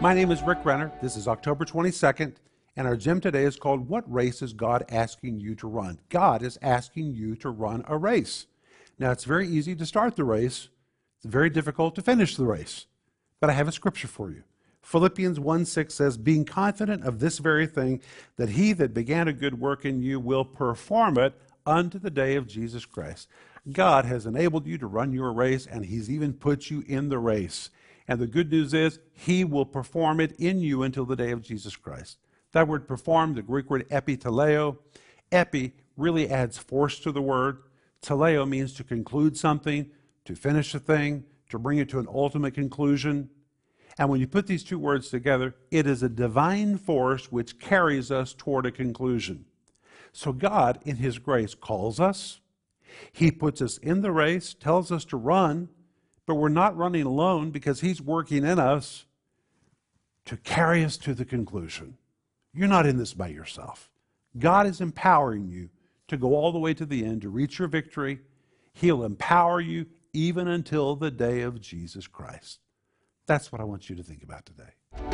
My name is Rick Renner. This is October 22nd, and our gym today is called What Race is God Asking You to Run? God is asking you to run a race. Now, it's very easy to start the race, it's very difficult to finish the race. But I have a scripture for you. Philippians 1 6 says, Being confident of this very thing, that he that began a good work in you will perform it unto the day of Jesus Christ. God has enabled you to run your race, and he's even put you in the race. And the good news is, He will perform it in you until the day of Jesus Christ. That word perform, the Greek word epiteleo. Epi really adds force to the word. Teleo means to conclude something, to finish a thing, to bring it to an ultimate conclusion. And when you put these two words together, it is a divine force which carries us toward a conclusion. So God, in His grace, calls us. He puts us in the race, tells us to run, but we're not running alone because He's working in us to carry us to the conclusion. You're not in this by yourself. God is empowering you to go all the way to the end to reach your victory. He'll empower you even until the day of Jesus Christ. That's what I want you to think about today.